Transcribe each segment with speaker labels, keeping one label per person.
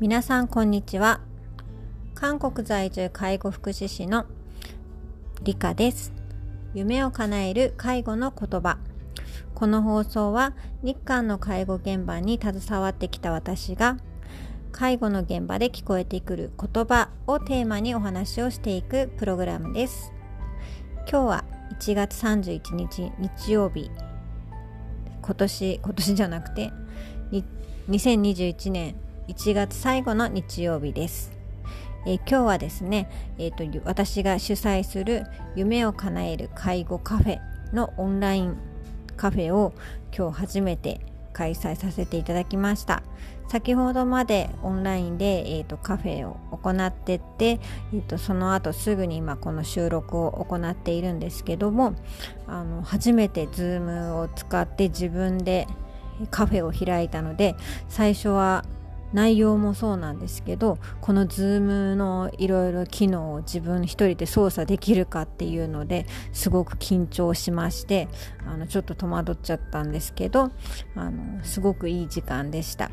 Speaker 1: 皆さんこんにちは。韓国在住介護福祉士の理香です。夢を叶える介護の言葉。この放送は日韓の介護現場に携わってきた私が介護の現場で聞こえてくる言葉をテーマにお話をしていくプログラムです。今日は1月31日日曜日。今年今年じゃなくて2021年1月最後の日曜日です。えー、今日はですね、えーと、私が主催する夢を叶える介護カフェのオンラインカフェを今日初めて開催させていただきました先ほどまでオンラインで、えーと、カフェを行ってって、えーと、その後すぐに今この収録を行っているんですけどもあの初めて Zoom を使って自分でカフェを開いたので最初は内容もそうなんですけどこの Zoom のいろいろ機能を自分一人で操作できるかっていうのですごく緊張しましてあのちょっと戸惑っちゃったんですけどあのすごくいい時間でした。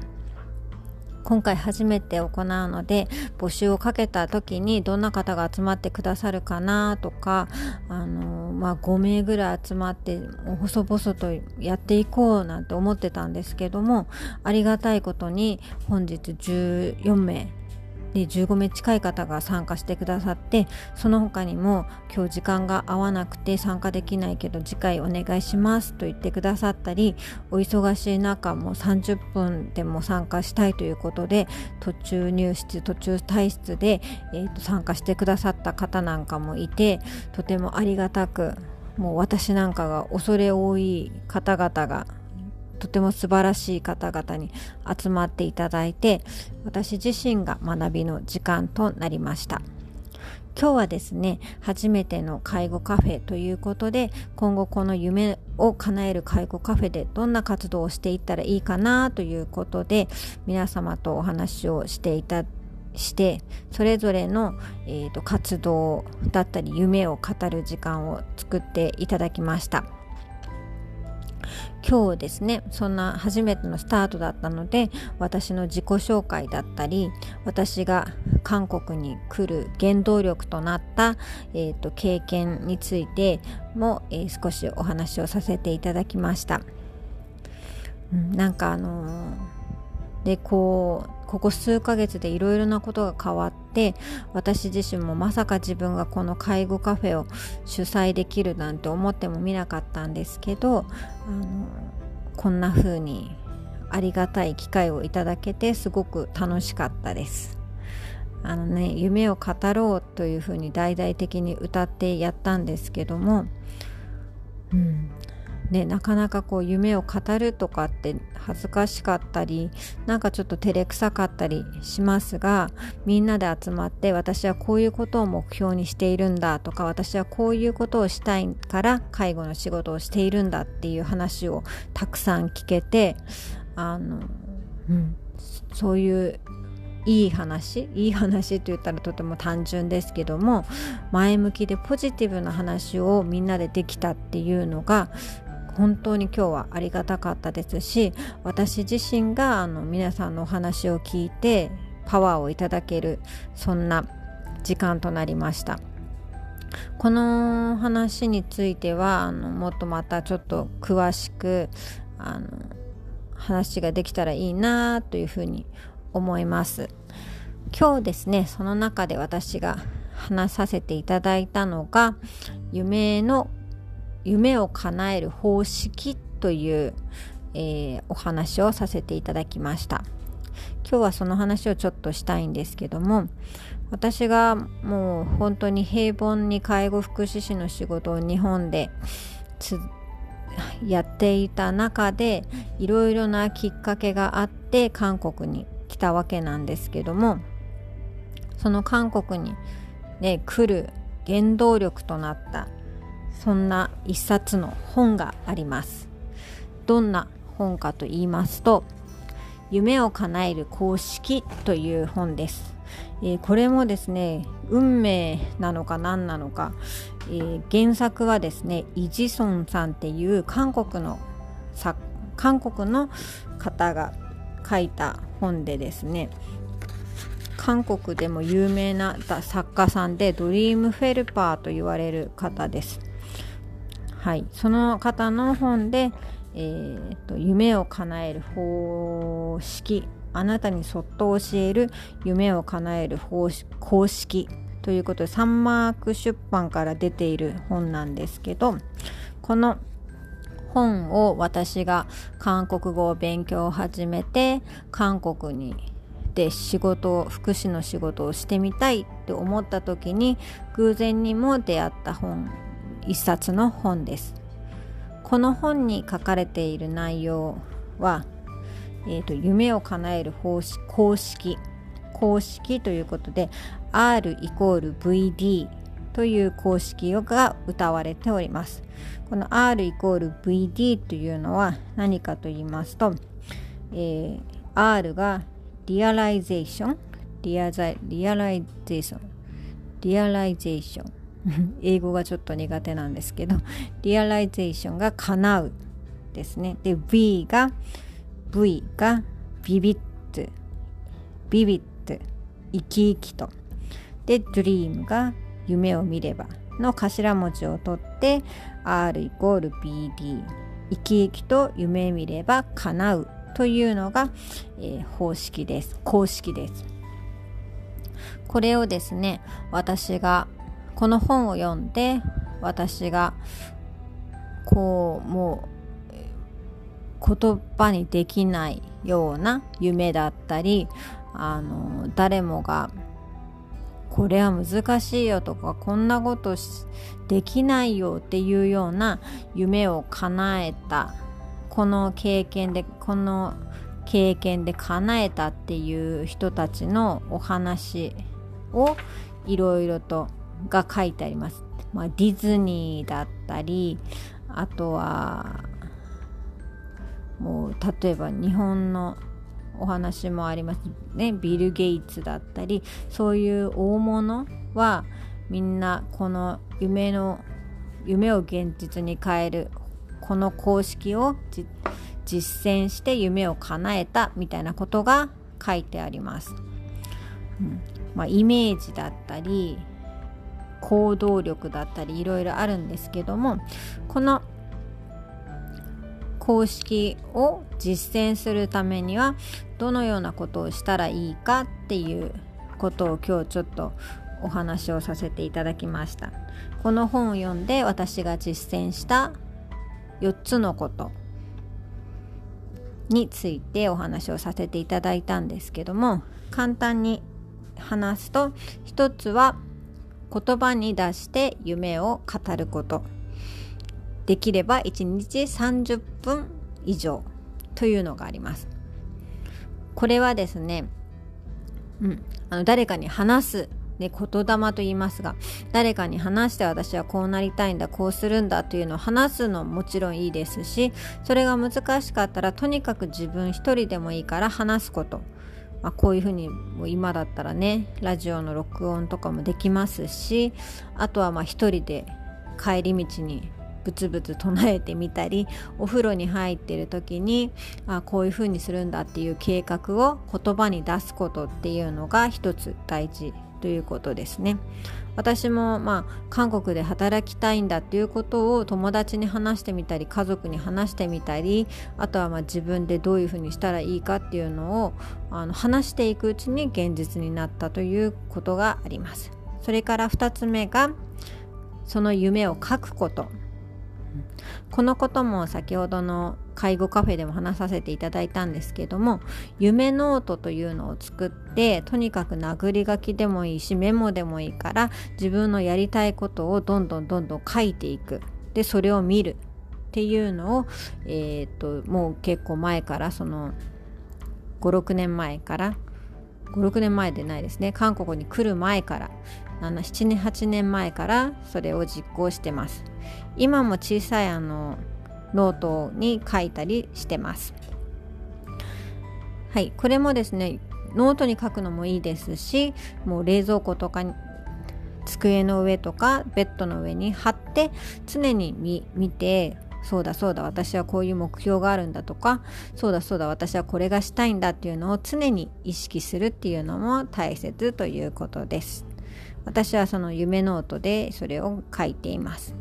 Speaker 1: 今回初めて行うので募集をかけた時にどんな方が集まってくださるかなとかあの、まあ、5名ぐらい集まって細々とやっていこうなんて思ってたんですけどもありがたいことに本日14名で15名近い方が参加してくださってその他にも今日時間が合わなくて参加できないけど次回お願いしますと言ってくださったりお忙しい中も30分でも参加したいということで途中入室途中退出で、えーと参加してくださった方なんかもいてとてもありがたくもう私なんかが恐れ多い方々がとても素晴らしい方々に集まっていただいて私自身が学びの時間となりました今日はですね初めての介護カフェということで今後この夢を叶える介護カフェでどんな活動をしていったらいいかなということで皆様とお話をしていたしてそれぞれの、えーと活動だったり夢を語る時間を作っていただきました。今日ですねそんな初めてのスタートだったので私の自己紹介だったり私が韓国に来る原動力となった、えーと、経験についても、えー、少しお話をさせていただきました。うん、なんかあのーでこうここ数ヶ月でいろいろなことが変わって私自身もまさか自分がこの介護カフェを主催できるなんて思ってもみなかったんですけどあのこんな風にありがたい機会をいただけてすごく楽しかったです。あのね夢を語ろうというふうに大々的に歌ってやったんですけども、うん、ね、なかなかこう夢を語るとかって恥ずかしかったりなんかちょっと照れくさかったりしますがみんなで集まって私はこういうことを目標にしているんだとか私はこういうことをしたいから介護の仕事をしているんだっていう話をたくさん聞けてあの、うん、そういういい話いい話と言ったらとても単純ですけども前向きでポジティブな話をみんなでできたっていうのが本当に今日はありがたかったですし私自身があの皆さんのお話を聞いてパワーをいただけるそんな時間となりました。この話についてはあのもっとまたちょっと詳しくあの話ができたらいいなというふうに思います。今日ですねその中で私が話させていただいたのが夢の夢を叶える方式という、えー、お話をさせていただきました。今日はその話をちょっとしたいんですけども私がもう本当に平凡に介護福祉士の仕事を日本でやっていた中でいろいろなきっかけがあって韓国に来たわけなんですけどもその韓国に、ね、来る原動力となったそんな一冊の本がありますどんな本かと言いますと夢を叶える公式という本です、えー、これもですね運命なのか何なのか、えー、原作はですねイ・ジソンさんっていう韓国の韓国の方が書いた本でですね韓国でも有名な作家さんでドリームフェルパーと言われる方です。はい、その方の本で、えーと、夢を叶える方式あなたにそっと教える夢を叶える方公式ということでサンマーク出版から出ている本なんですけどこの本を私が韓国語を勉強を始めて韓国にで仕事を福祉の仕事をしてみたいって思った時に偶然にも出会った本一冊の本です。この本に書かれている内容は、えーと、夢を叶える方式公式公式ということで R イコール VD という公式が歌われております。この R イコール VD というのは何かと言いますと、えー、R が realization リアザ realization realization 英語がちょっと苦手なんですけど realization が叶うですね。で V が V が vividビビット生き生きと。で Dream が夢を見ればの頭文字を取って R イコール BD 生き生きと夢見れば叶うというのが、えー、方式です。公式です。これをですね私がこの本を読んで私がこうもう言葉にできないような夢だったりあの誰もがこれは難しいよとかこんなことできないよっていうような夢を叶えたこの経験でこの経験で叶えたっていう人たちのお話をいろいろとが書いてあります。まあ、ディズニーだったりあとはもう例えば日本のお話もありますねビル・ゲイツだったりそういう大物はみんなこの夢の夢を現実に変えるこの公式を実践して夢を叶えたみたいなことが書いてあります。うんまあ、イメージだったり行動力だったりいろいろあるんですけどもこの公式を実践するためにはどのようなことをしたらいいかっていうことを今日ちょっとお話をさせていただきました。この本を読んで私が実践した4つのことについてお話をさせていただいたんですけども簡単に話すと1つは言葉に出して夢を語ることできれば1日30分以上というのがあります。これはですね、うん、あの誰かに話す、ね、言霊と言いますが誰かに話して私はこうなりたいんだこうするんだというのを話すのももちろんいいですしそれが難しかったらとにかく自分一人でもいいから話すこと、まあ、こういうふうに今だったらねラジオの録音とかもできますしあとはまあ一人で帰り道にブツブツ唱えてみたりお風呂に入ってる時にあこういうふうにするんだっていう計画を言葉に出すことっていうのが一つ大事ということですね。私もまあ韓国で働きたいんだっていうことを友達に話してみたり家族に話してみたりあとはま自分でどういうふうにしたらいいかっていうのをあの話していくうちに現実になったということがあります。それから2つ目がその夢を書くことこのことも先ほどの介護カフェでも話させていただいたんですけども夢ノートというのを作ってとにかく殴り書きでもいいしメモでもいいから自分のやりたいことをどんどんどんどん書いていく。でそれを見る。っていうのを、えー、っともう結構前からその56年前から56年前でないですね。韓国に来る前からあの7年8年前からそれを実行してます。今も小さいあのノートに書いたりしてます。はいこれもですねノートに書くのもいいですしもう冷蔵庫とか机の上とかベッドの上に貼って常に見てそうだそうだ私はこういう目標があるんだとかそうだそうだ私はこれがしたいんだっていうのを常に意識するっていうのも大切ということです。私はその夢ノートでそれを書いています。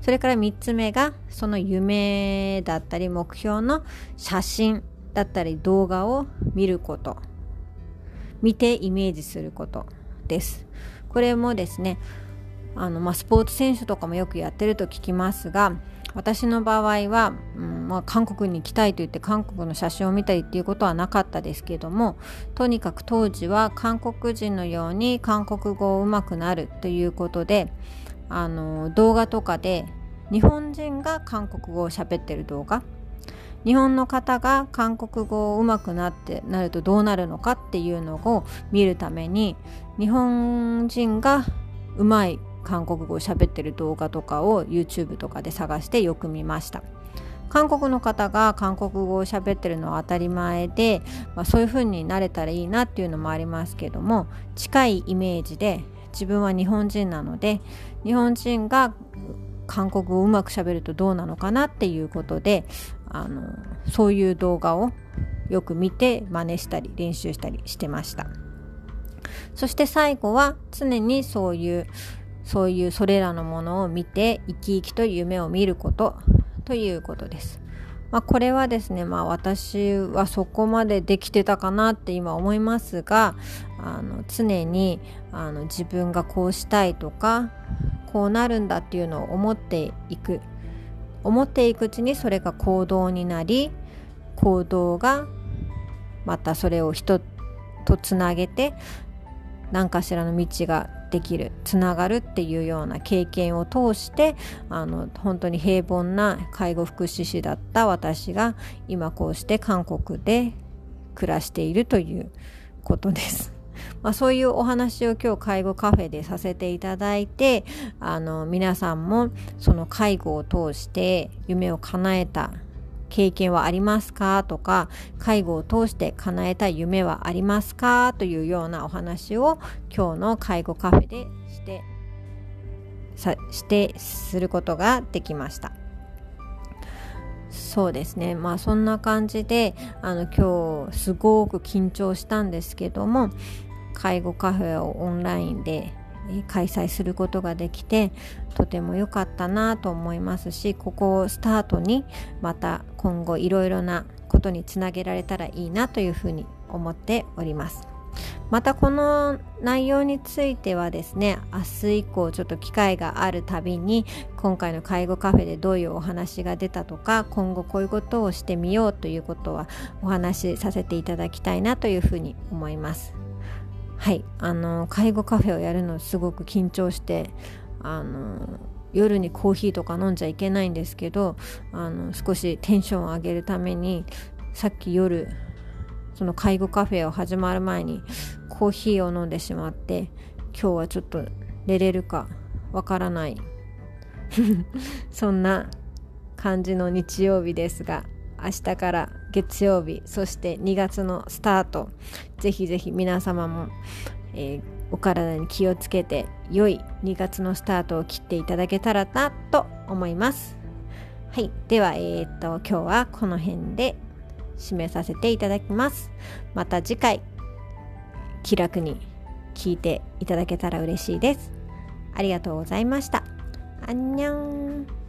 Speaker 1: それから3つ目がその夢だったり目標の写真だったり動画を見ること。見てイメージすることです。これもですねあの、まあ、スポーツ選手とかもよくやってると聞きますが私の場合は、うんまあ、韓国に行きたいと言って韓国の写真を見たりっていうことはなかったですけどもとにかく当時は韓国人のように韓国語をうまくなるということであの動画とかで日本人が韓国語を喋ってる動画日本の方が韓国語をうまくなってなるとどうなるのかっていうのを見るために日本人がうまい韓国語を喋ってる動画とかを YouTube とかで探してよく見ました。韓国の方が韓国語を喋ってるのは当たり前で、まあ、そういう風になれたらいいなっていうのもありますけども近いイメージで自分は日本人なので日本人が韓国語をうまくしゃべるとどうなのかなっていうことであのそういう動画をよく見て真似したり練習したりしてました。そして最後は常にそういうそういうそれらのものを見て生き生きと夢を見ることということです。まあ、これはですね、まあ、私はそこまでできてたかなって今思いますがあの常にあの自分がこうしたいとかこうなるんだっていうのを思っていく思っていくうちにそれが行動になり行動がまたそれを人とつなげて何かしらの道ができるつながるっていうような経験を通してあの本当に平凡な介護福祉士だった私が今こうして韓国で暮らしているということです。まあ、そういうお話を今日介護カフェでさせていただいてあの皆さんもその介護を通して夢を叶えた経験はありますか？とか介護を通して叶えた夢はありますか？というようなお話を今日の介護カフェでしてさしてすることができました。そうですね。まあそんな感じであの今日すごく緊張したんですけども介護カフェをオンラインで開催することができてとても良かったなと思いますしここをスタートにまた今後いろいろなことにつなげられたらいいなというふうに思っております。またこの内容についてはですね明日以降ちょっと機会があるたびに今回の介護カフェでどういうお話が出たとか今後こういうことをしてみようということはお話しさせていただきたいなというふうに思います。はい。あの介護カフェをやるのすごく緊張してあの夜にコーヒーとか飲んじゃいけないんですけどあの少しテンションを上げるためにさっき夜その介護カフェを始まる前にコーヒーを飲んでしまって今日はちょっと寝れるかわからない。そんな感じの日曜日ですが明日から月曜日そして2月のスタート。ぜひぜひ皆様も、えー、お体に気をつけて良い2月のスタートを切っていただけたらなと思います。はい。ではえー、っと今日はこの辺で締めさせていただきます。また次回気楽に聞いていただけたら嬉しいです。ありがとうございました。アンニョン。